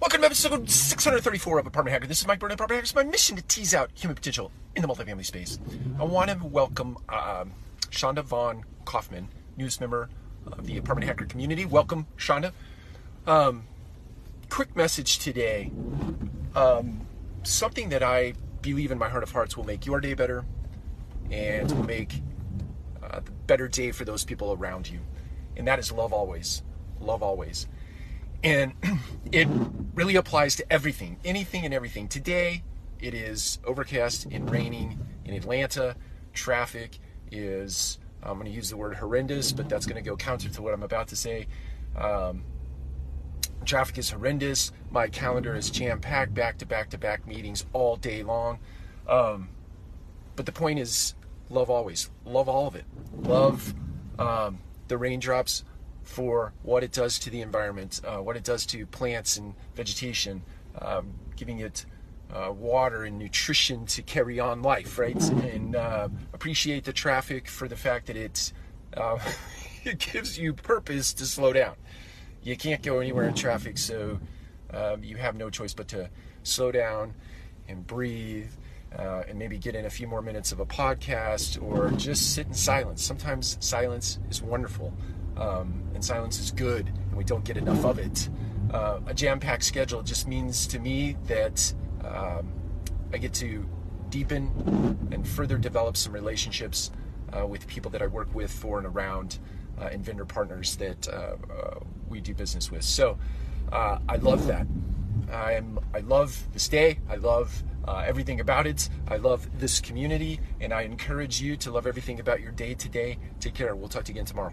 Welcome to episode 634 of Apartment Hacker. This is Mike Burnett, Apartment Hacker. It's my mission to tease out human potential in the multifamily space. I want to welcome um, Shonda Vaughn Kaufman, newest member of the Apartment Hacker community. Welcome, Shonda. Um, quick message today. Um, something that I believe in my heart of hearts will make your day better and will make uh, a better day for those people around you. And that is love always. Love always. And it really applies to everything, anything and everything. Today, it is overcast and raining in Atlanta. Traffic is, I'm going to use the word horrendous, but that's going to go counter to what I'm about to say. Um, traffic is horrendous. My calendar is jam packed, back to back to back meetings all day long. Um, but the point is, love always. Love all of it. Love um, the raindrops for what it does to the environment, uh, what it does to plants and vegetation, um, giving it uh, water and nutrition to carry on life, right? And uh, appreciate the traffic for the fact that it uh, it gives you purpose to slow down. You can't go anywhere in traffic, so um, you have no choice but to slow down and breathe. Uh, and maybe get in a few more minutes of a podcast or just sit in silence. Sometimes silence is wonderful um, and silence is good, and we don't get enough of it. Uh, a jam-packed schedule just means to me that um, I get to deepen and further develop some relationships uh, with people that I work with for and around, uh, and vendor partners that uh, uh, we do business with. So uh, I love that. I am. I love this day. I love uh, everything about it. I love this community, and I encourage you to love everything about your day today. Take care. We'll talk to you again tomorrow.